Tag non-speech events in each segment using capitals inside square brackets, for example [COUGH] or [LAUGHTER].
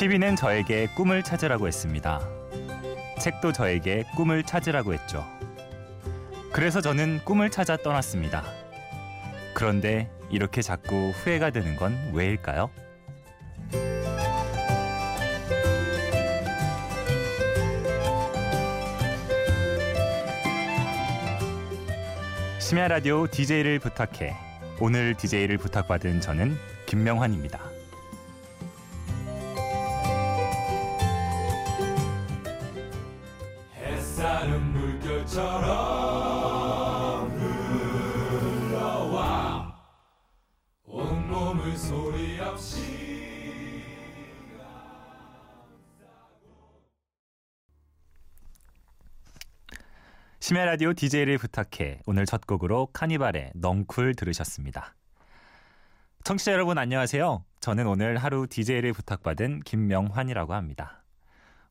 TV는 저에게 꿈을 찾으라고 했습니다. 책도 저에게 꿈을 찾으라고 했죠. 그래서 저는 꿈을 찾아 떠났습니다. 그런데 이렇게 자꾸 후회가 되는 건 왜일까요? 심야 라디오 DJ를 부탁해. 오늘 DJ를 부탁받은 저는 김명환입니다. 물결처럼 흘러와 온몸을 소리 없이 심야 라디오 DJ를 부탁해 오늘 첫 곡으로 카니발의 넝쿨 들으셨습니다. 청취자 여러분 안녕하세요. 저는 오늘 하루 DJ를 부탁받은 김명환이라고 합니다.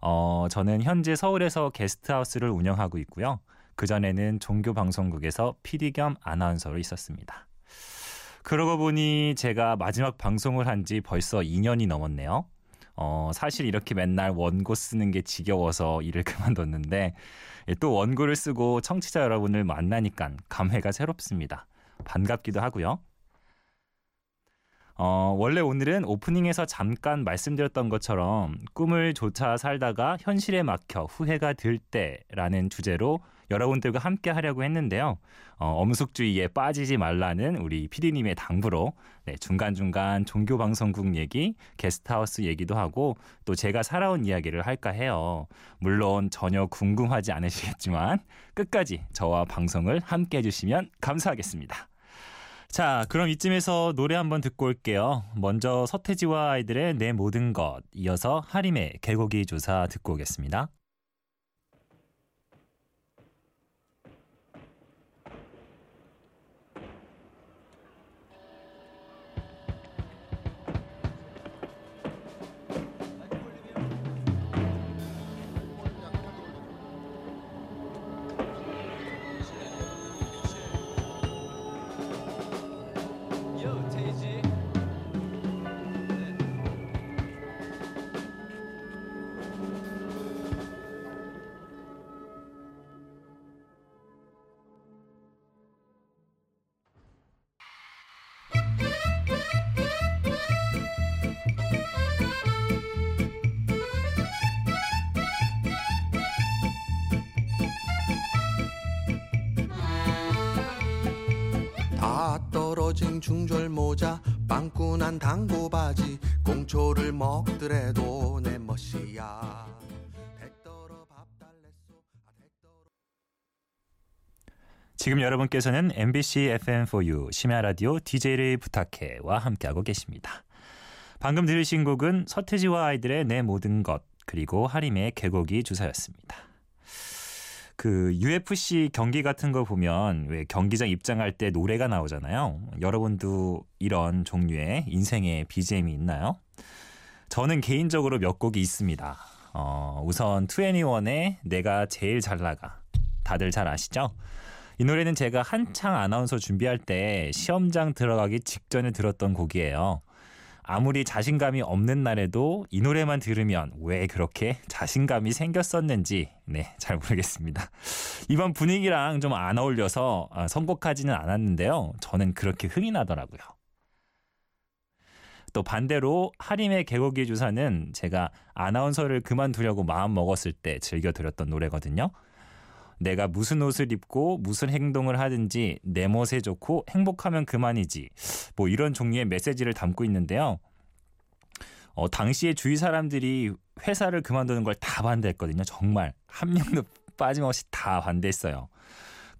어, 저는 현재 서울에서 게스트하우스를 운영하고 있고요. 그전에는 종교방송국에서 PD 겸 아나운서로 있었습니다. 그러고 보니 제가 마지막 방송을 한 지 벌써 2년이 넘었네요. 어, 사실 이렇게 맨날 원고 쓰는 게 지겨워서 일을 [LAUGHS] 그만뒀는데 예, 또 원고를 쓰고 청취자 여러분을 만나니까 감회가 새롭습니다. 반갑기도 하고요. 어, 원래 오늘은 오프닝에서 잠깐 말씀드렸던 것처럼 꿈을 조차 살다가 현실에 막혀 후회가 들 때라는 주제로 여러분들과 함께 하려고 했는데요. 어, 엄숙주의에 빠지지 말라는 우리 피디님의 당부로 네, 중간중간 종교방송국 얘기, 게스트하우스 얘기도 하고 또 제가 살아온 이야기를 할까 해요. 물론 전혀 궁금하지 않으시겠지만 끝까지 저와 방송을 함께 해주시면 감사하겠습니다. 자, 그럼 이쯤에서 노래 한번 듣고 올게요. 먼저 서태지와 아이들의 내 모든 것, 이어서 하림의 개고기 조사 듣고 오겠습니다. 떨어진 중절 모자 빵꾸난 당고 바지 공초를 먹더라도 내 멋이야 지금 여러분께서는 MBC FM4U 심야 라디오 DJ를 부탁해와 함께하고 계십니다. 방금 들으신 곡은 서태지와 아이들의 내 모든 것 그리고 하림의 개곡이 주사였습니다. 그 UFC 경기 같은 거 보면 왜 경기장 입장할 때 노래가 나오잖아요. 여러분도 이런 종류의 인생의 BGM이 있나요? 저는 개인적으로 몇 곡이 있습니다. 어, 우선 2NE1의 내가 제일 잘 나가. 다들 잘 아시죠? 이 노래는 제가 한창 아나운서 준비할 때 시험장 들어가기 직전에 들었던 곡이에요. 아무리 자신감이 없는 날에도 이 노래만 들으면 왜 그렇게 자신감이 생겼었는지 네, 잘 모르겠습니다. 이번 분위기랑 좀 안 어울려서 아, 선곡하지는 않았는데요. 저는 그렇게 흥이 나더라고요. 또 반대로 하림의 개고기 주사는 제가 아나운서를 그만두려고 마음 먹었을 때 즐겨 들었던 노래거든요. 내가 무슨 옷을 입고 무슨 행동을 하든지 내 멋에 좋고 행복하면 그만이지. 뭐 이런 종류의 메시지를 담고 있는데요. 어, 당시에 주위 사람들이 회사를 그만두는 걸 다 반대했거든요. 정말 한 명도 [LAUGHS] 빠짐없이 다 반대했어요.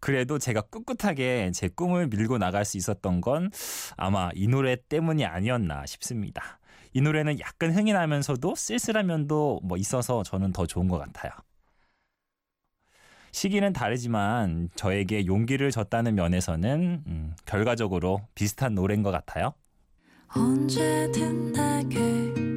그래도 제가 꿋꿋하게 제 꿈을 밀고 나갈 수 있었던 건 아마 이 노래 때문이 아니었나 싶습니다. 이 노래는 약간 흥이 나면서도 쓸쓸한 면도 뭐 있어서 저는 더 좋은 것 같아요. 시기는 다르지만 저에게 용기를 줬다는 면에서는 음, 결과적으로 비슷한 노래인 것 같아요. 언제든 내게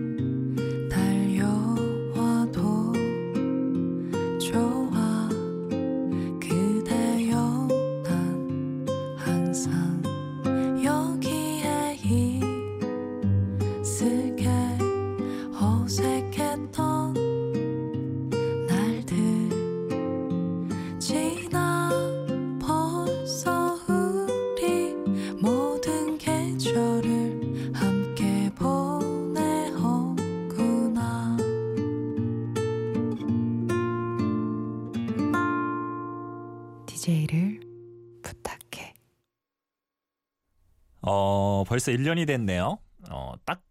벌써 1년이 됐네요. 어, 딱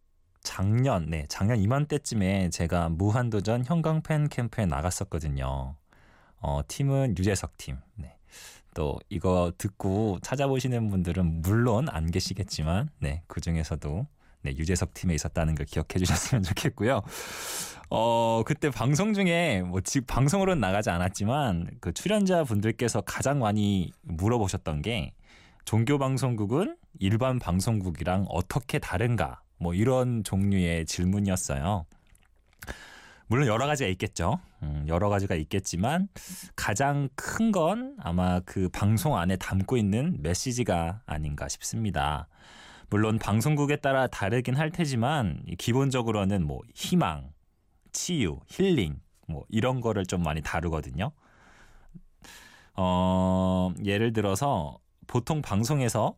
작년, 네, 작년 이맘때쯤에 제가 무한도전 형광펜 캠프에 나갔었거든요. 어, 팀은 유재석 팀. 네. 또 이거 듣고 찾아보시는 분들은 물론 안 계시겠지만, 네, 그 중에서도 네, 유재석 팀에 있었다는 걸 기억해 주셨으면 [LAUGHS] 좋겠고요. 어, 그때 방송 중에 뭐집 방송으로는 나가지 않았지만 그 출연자 분들께서 가장 많이 물어보셨던 게 종교 방송국은 일반 방송국이랑 어떻게 다른가? 뭐 이런 종류의 질문이었어요. 물론 여러 가지가 있겠죠. 음, 여러 가지가 있겠지만 가장 큰 건 아마 그 방송 안에 담고 있는 메시지가 아닌가 싶습니다. 물론 방송국에 따라 다르긴 할 테지만 기본적으로는 뭐 희망, 치유, 힐링 뭐 이런 거를 좀 많이 다루거든요. 어, 예를 들어서 보통 방송에서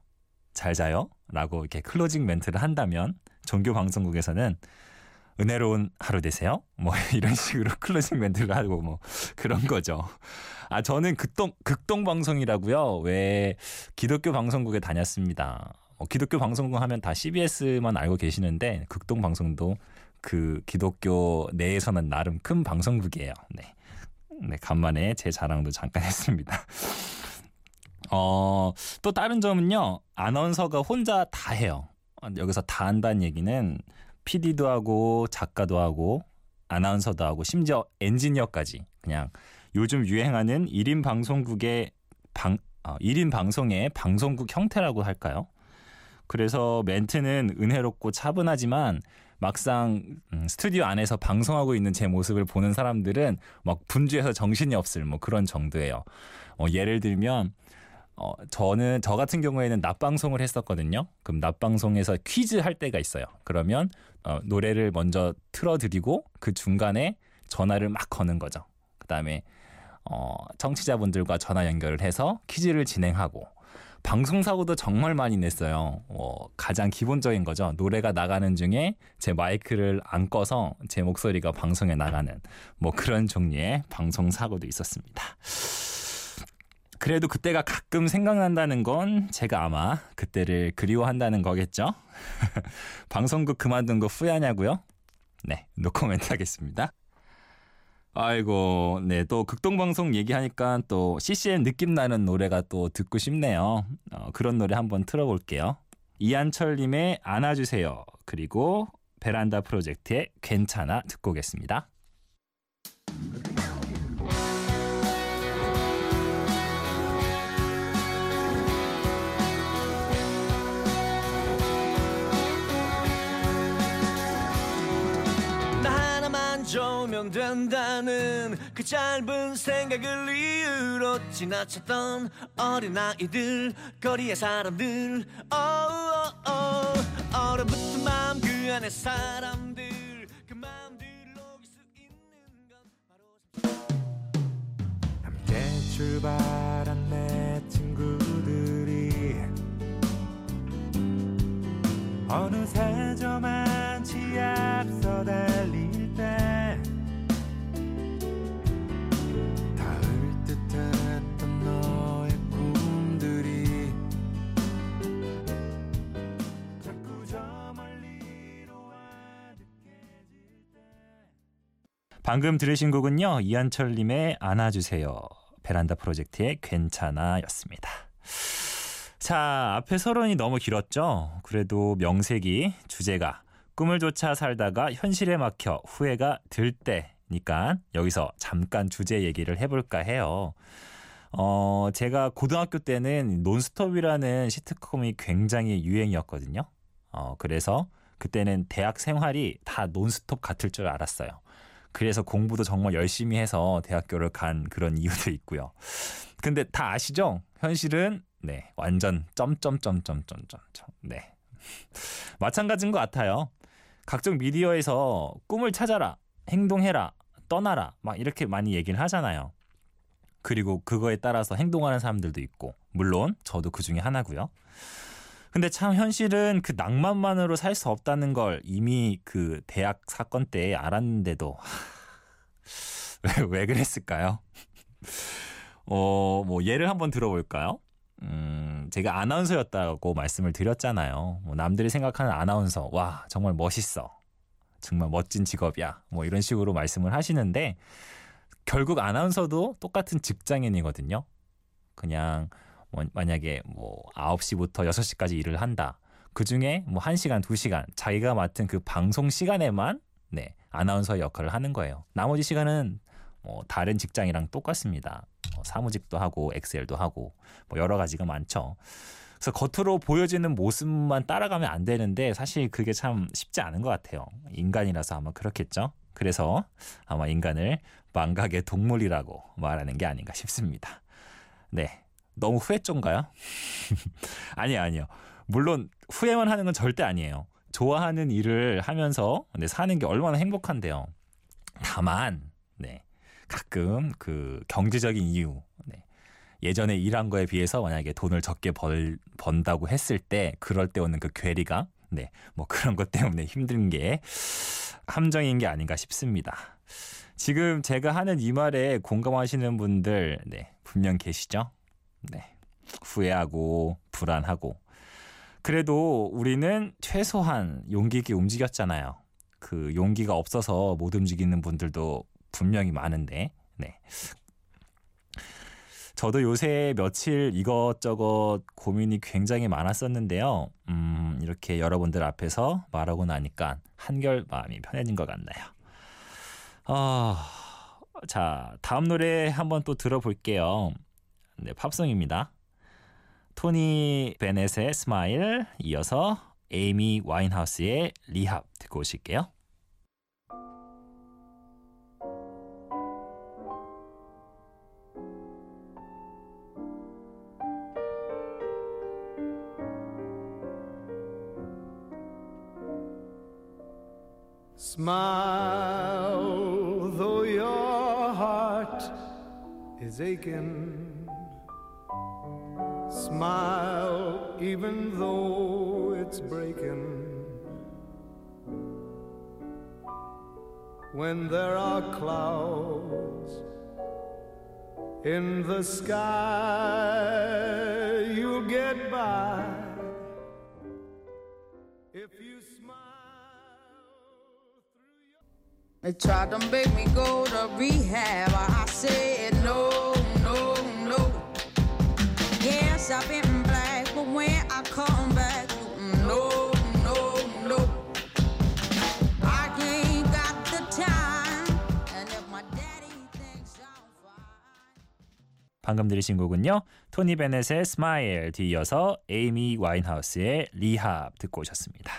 잘 자요? 라고 이렇게 closing 멘트를 한다면 종교 방송국에서는 은혜로운 하루 되세요? 뭐 [LAUGHS] 이런 식으로 closing 멘트를 하고 뭐 그런 거죠. 아 저는 극동 극동 방송이라고요. 왜 기독교 방송국에 다녔습니다. 어, 기독교 방송국 하면 다 CBS만 알고 계시는데 극동 방송도 그 기독교 내에서는 나름 큰 방송국이에요. 네. 네, 간만에 제 자랑도 잠깐 했습니다. 어, 또 다른 점은요. 아나운서가 혼자 다 해요. 어, 여기서 다 한다는 얘기는 PD도 하고 작가도 하고 아나운서도 하고 심지어 엔지니어까지 그냥 요즘 유행하는 1인 방송국의 방 어, 1인 방송의 방송국 형태라고 할까요? 그래서 멘트는 은혜롭고 차분하지만 막상 음, 스튜디오 안에서 방송하고 있는 제 모습을 보는 사람들은 막 분주해서 정신이 없을 뭐 그런 정도예요. 어, 예를 들면 어, 저는 저 같은 경우에는 낮 방송을 했었거든요. 그럼 낮 방송에서 퀴즈 할 때가 있어요. 그러면 어, 노래를 먼저 틀어드리고 그 중간에 전화를 막 거는 거죠. 그 다음에 어, 청취자분들과 전화 연결을 해서 퀴즈를 진행하고 방송 사고도 정말 많이 냈어요. 어, 가장 기본적인 거죠. 노래가 나가는 중에 제 마이크를 안 꺼서 제 목소리가 방송에 나가는 뭐 그런 종류의 방송 사고도 있었습니다. 그래도 그때가 가끔 생각난다는 건 제가 아마 그때를 그리워한다는 거겠죠? [LAUGHS] 방송국 그만둔 거 후회하냐고요? 네, 노코멘트 하겠습니다. 아이고, 네, 또 극동방송 얘기하니까 또 CCM 느낌 나는 노래가 또 듣고 싶네요. 어, 그런 노래 한번 틀어볼게요. 이한철님의 안아주세요. 그리고 베란다 프로젝트의 괜찮아 듣고 오겠습니다. 좋으면 된다는 그 짧은 생각을 이유로 지나쳤던 어린아이들 거리의 사람들 oh. 얼어붙은 마음 그 안에 사람들 그 마음들을 녹일 수 있는 건 바로 함께 출발한 내 친구들이 어느새 저만치 앞서 달 방금 들으신 곡은요. 이한철 님의 안아주세요. 베란다 프로젝트의 괜찮아였습니다. 자, 앞에 서론이 너무 길었죠? 그래도 명색이 주제가 꿈을 쫓아 살다가 현실에 막혀 후회가 들 때니까 여기서 잠깐 주제 얘기를 해볼까 해요. 어, 제가 고등학교 때는 논스톱이라는 시트콤이 굉장히 유행이었거든요. 어, 그래서 그때는 대학 생활이 다 논스톱 같을 줄 알았어요. 그래서 공부도 정말 열심히 해서 대학교를 간 그런 이유도 있고요. 근데 다 아시죠? 현실은 네, 완전 점점점점점점 네. 마찬가지인 것 같아요. 각종 미디어에서 꿈을 찾아라, 행동해라, 떠나라 막 이렇게 많이 얘기를 하잖아요. 그리고 그거에 따라서 행동하는 사람들도 있고 물론 저도 그 중에 하나고요. 근데 참 현실은 그 낭만만으로 살 수 없다는 걸 이미 그 대학 사건 때 알았는데도 왜, 왜 그랬을까요? 어, 뭐 예를 한번 들어볼까요? 음, 제가 아나운서였다고 말씀을 드렸잖아요. 뭐 남들이 생각하는 아나운서, 와, 정말 멋있어. 정말 멋진 직업이야. 뭐 이런 식으로 말씀을 하시는데, 결국 아나운서도 똑같은 직장인이거든요. 그냥, 뭐 만약에 뭐 9시부터 6시까지 일을 한다. 그 중에 뭐 1시간, 2시간, 자기가 맡은 그 방송 시간에만, 네, 아나운서 역할을 하는 거예요. 나머지 시간은 뭐 다른 직장이랑 똑같습니다. 뭐 사무직도 하고 엑셀도 하고 뭐 여러 가지가 많죠. 그래서 겉으로 보여지는 모습만 따라가면 안 되는데 사실 그게 참 쉽지 않은 것 같아요. 인간이라서 아마 그렇겠죠. 그래서 아마 인간을 망각의 동물이라고 말하는 게 아닌가 싶습니다. 네. 너무 후회점가요? [LAUGHS] 아니요, 아니요. 물론 후회만 하는 건 절대 아니에요. 좋아하는 일을 하면서 네, 사는 게 얼마나 행복한데요. 다만, 네. 가끔 그 경제적인 이유, 네. 예전에 일한 거에 비해서 만약에 돈을 적게 벌, 번다고 했을 때 그럴 때 오는 그 괴리가 네, 뭐 그런 것 때문에 힘든 게 함정인 게 아닌가 싶습니다. 지금 제가 하는 이 말에 공감하시는 분들 네, 분명 계시죠? 네. 후회하고 불안하고 그래도 우리는 최소한 용기 있게 움직였잖아요. 그 용기가 없어서 못 움직이는 분들도 분명히 많은데, 네. 저도 요새 며칠 이것저것 고민이 굉장히 많았었는데요. 음, 이렇게 여러분들 앞에서 말하고 나니까 한결 마음이 편해진 것 같나요. 아, 자, 다음 노래 한번 또 들어볼게요. 네, 팝송입니다. 토니 베넷의 Smile 이어서 에이미 와인하우스의 Rehab 듣고 오실게요. Smile, though your heart is aching. Smile, even though it's breaking. When there are clouds in the sky, you'll get by if you smile. They tried to make me go to rehab. I said no. Yes, I've been black, but when I come back, no, no, no. I ain't got the time, and if my daddy thinks I'm fine. 방금 들으신 곡은요. 토니 베넷의 스마일 뒤이어서 에이미 와인하우스의 리합 듣고 오셨습니다.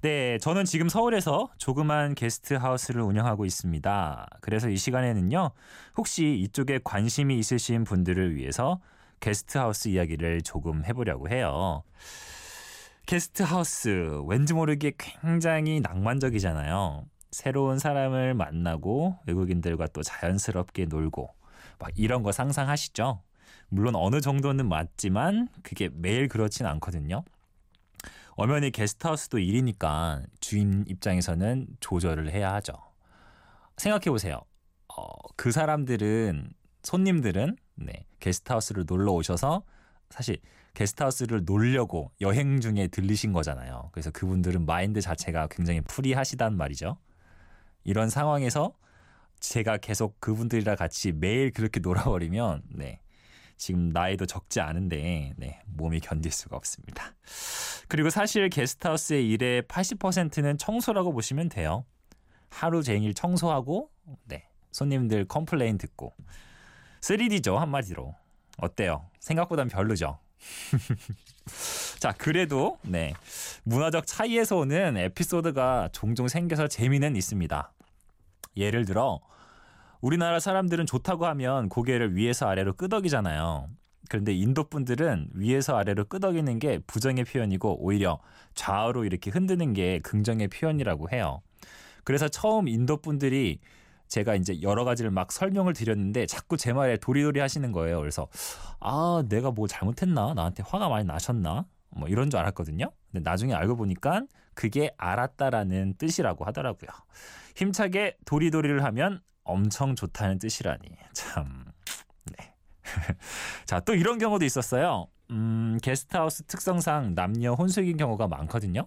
네, 저는 지금 서울에서 조그만 게스트 하우스를 운영하고 있습니다. 그래서 이 시간에는요. 혹시 이쪽에 관심이 있으신 분들을 위해서 게스트 하우스 이야기를 조금 해보려고 해요. 게스트 하우스 왠지 모르게 굉장히 낭만적이잖아요. 새로운 사람을 만나고 외국인들과 또 자연스럽게 놀고 막 이런 거 상상하시죠? 물론 어느 정도는 맞지만 그게 매일 그렇진 않거든요. 엄연히 게스트하우스도 일이니까 주인 입장에서는 조절을 해야 하죠. 생각해 보세요. 어, 그 사람들은 손님들은 네, 게스트하우스를 놀러 오셔서 사실 게스트하우스를 놀려고 여행 중에 들리신 거잖아요. 그래서 그분들은 마인드 자체가 굉장히 프리하시단 말이죠. 이런 상황에서 제가 계속 그분들이랑 같이 매일 그렇게 놀아버리면 네. 지금 나이도 적지 않은데 네, 몸이 견딜 수가 없습니다. 그리고 사실 게스트하우스의 일의 80%는 청소라고 보시면 돼요. 하루 종일 청소하고 네, 손님들 complain 듣고 3D죠 한마디로 어때요? 생각보단 별로죠. [LAUGHS] 자 그래도 네 문화적 차이에서 오는 에피소드가 종종 생겨서 재미는 있습니다. 예를 들어 우리나라 사람들은 좋다고 하면 고개를 위에서 아래로 끄덕이잖아요. 그런데 인도 분들은 위에서 아래로 끄덕이는 게 부정의 표현이고 오히려 좌우로 이렇게 흔드는 게 긍정의 표현이라고 해요. 그래서 처음 인도 분들이 제가 이제 여러 가지를 막 설명을 드렸는데 자꾸 제 말에 도리도리 하시는 거예요. 그래서 아 내가 뭐 잘못했나 나한테 화가 많이 나셨나 뭐 이런 줄 알았거든요. 근데 나중에 알고 보니까 그게 알았다라는 뜻이라고 하더라고요. 힘차게 도리도리를 하면 엄청 좋다는 뜻이라니 참 네. [LAUGHS] 자, 또 이런 경우도 있었어요. 음, 게스트하우스 특성상 남녀 혼숙인 경우가 많거든요.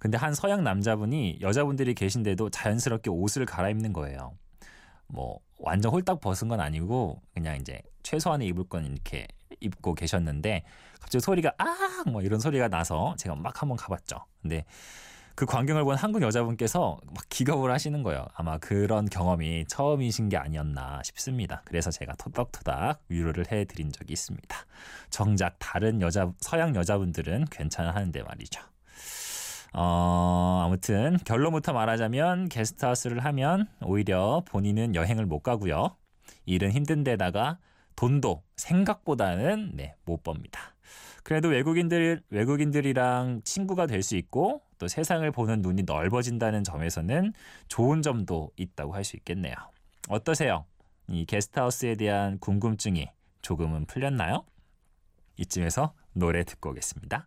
근데 한 서양 남자분이 여자분들이 계신데도 자연스럽게 옷을 갈아입는 거예요. 뭐 완전 홀딱 벗은 건 아니고 그냥 이제 최소한의 입을 건 이렇게 입고 계셨는데 갑자기 소리가 아뭐 이런 소리가 나서 제가 막 한번 가봤죠. 근데 그 광경을 본 한국 여자분께서 막 기겁을 하시는 거예요. 아마 그런 경험이 처음이신 게 아니었나 싶습니다. 그래서 제가 토닥토닥 위로를 해드린 적이 있습니다. 정작 다른 여자 서양 여자분들은 괜찮아 하는데 말이죠. 어, 아무튼 결론부터 말하자면 게스트하우스를 하면 오히려 본인은 여행을 못 가고요. 일은 힘든데다가 돈도 생각보다는 네, 못 법니다. 그래도 외국인들 외국인들이랑 친구가 될 수 있고 또 세상을 보는 눈이 넓어진다는 점에서는 좋은 점도 있다고 할 수 있겠네요. 어떠세요? 이 게스트하우스에 대한 궁금증이 조금은 풀렸나요? 이쯤에서 노래 듣고 오겠습니다.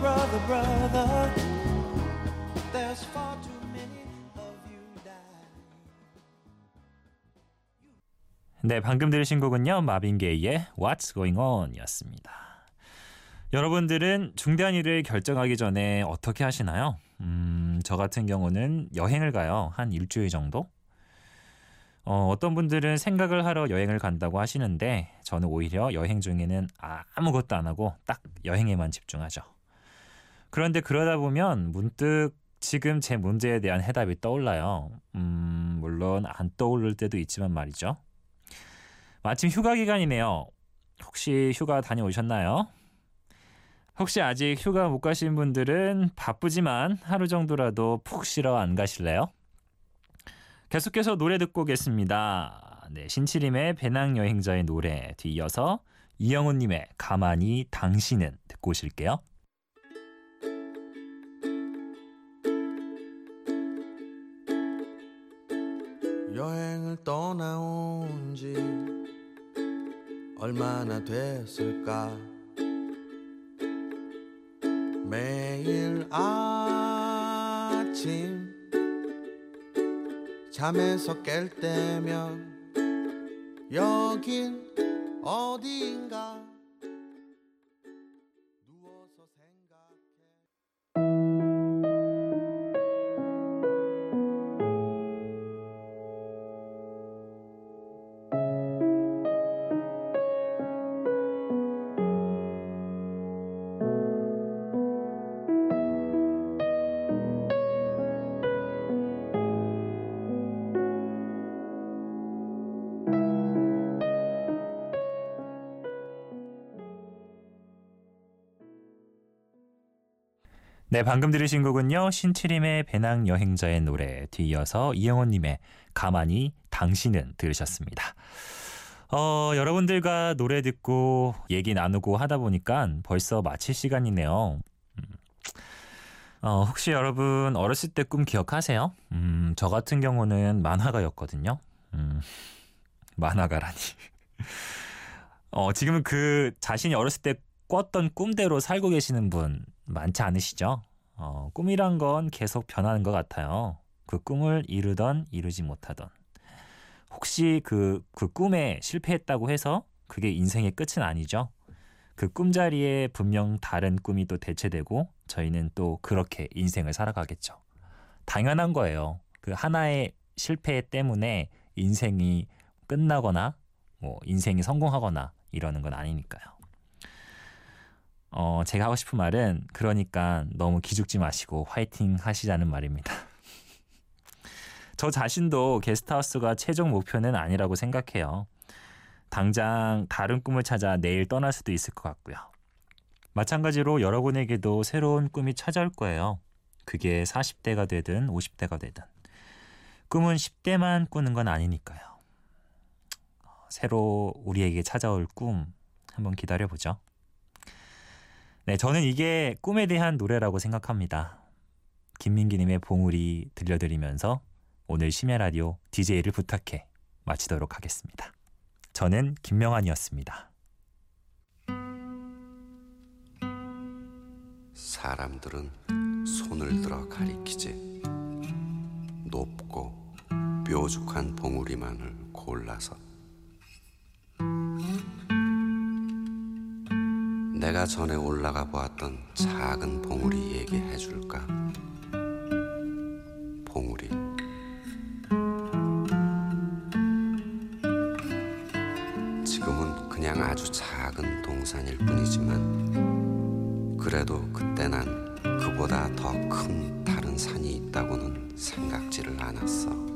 Brother, brother, there's far too many of you dying. 네, 방금 들으신 곡은요. 마빈 게이의 What's Going On이었습니다. 여러분들은 중대한 일을 결정하기 전에 어떻게 하시나요? 음, 저 같은 경우는 여행을 가요. 한 일주일 정도? 어, 어떤 분들은 생각을 하러 여행을 간다고 하시는데 저는 오히려 여행 중에는 아무것도 안 하고 딱 여행에만 집중하죠. 그런데 그러다 보면 문득 지금 제 문제에 대한 해답이 떠올라요. 음, 물론 안 떠오를 때도 있지만 말이죠. 마침 휴가 기간이네요. 혹시 휴가 다녀오셨나요? 혹시 아직 휴가 못 가신 분들은 바쁘지만 하루 정도라도 푹 쉬러 안 가실래요? 계속해서 노래 듣고 오겠습니다. 네, 신치림의 배낭여행자의 노래 뒤이어서 이영훈님의 가만히 당신은 듣고 오실게요. 여행을 떠나온 지 얼마나 됐을까? 매일 아침 잠에서 깰 때면 여긴 어디인가 네, 방금 들으신 곡은요. 신치림의 배낭 여행자의 노래 뒤이어서 이영호님의 가만히 당신은 들으셨습니다. 어, 여러분들과 노래 듣고 얘기 나누고 하다 보니까 벌써 마칠 시간이네요. 음. 어, 혹시 여러분 어렸을 때 꿈 기억하세요? 음, 저 같은 경우는 만화가였거든요. 음, 만화가라니. [LAUGHS] 어, 지금은 그 자신이 어렸을 때 꿨던 꿈대로 살고 계시는 분 많지 않으시죠? 어, 꿈이란 건 계속 변하는 것 같아요. 그 꿈을 이루던 이루지 못하던. 혹시 그, 그 꿈에 실패했다고 해서 그게 인생의 끝은 아니죠? 그 꿈자리에 분명 다른 꿈이 또 대체되고 저희는 또 그렇게 인생을 살아가겠죠. 당연한 거예요. 그 하나의 실패 때문에 인생이 끝나거나 뭐 인생이 성공하거나 이러는 건 아니니까요. 어, 제가 하고 싶은 말은 그러니까 너무 기죽지 마시고 화이팅 하시자는 말입니다. [LAUGHS] 저 자신도 게스트하우스가 최종 목표는 아니라고 생각해요. 당장 다른 꿈을 찾아 내일 떠날 수도 있을 것 같고요. 마찬가지로 여러분에게도 새로운 꿈이 찾아올 거예요. 그게 40대가 되든 50대가 되든. 꿈은 10대만 꾸는 건 아니니까요. 새로 우리에게 찾아올 꿈 한번 기다려 보죠. 네, 저는 이게 꿈에 대한 노래라고 생각합니다. 김민기님의 봉우리 들려드리면서 오늘 심야 라디오 DJ를 부탁해 마치도록 하겠습니다. 저는 김명환이었습니다. 사람들은 손을 들어 가리키지 높고 뾰족한 봉우리만을 골라서 내가 전에 올라가 보았던 작은 봉우리 얘기해 줄까? 봉우리 지금은 그냥 아주 작은 동산일 뿐이지만 그래도 그때 난 그보다 더 큰 다른 산이 있다고는 생각지를 않았어.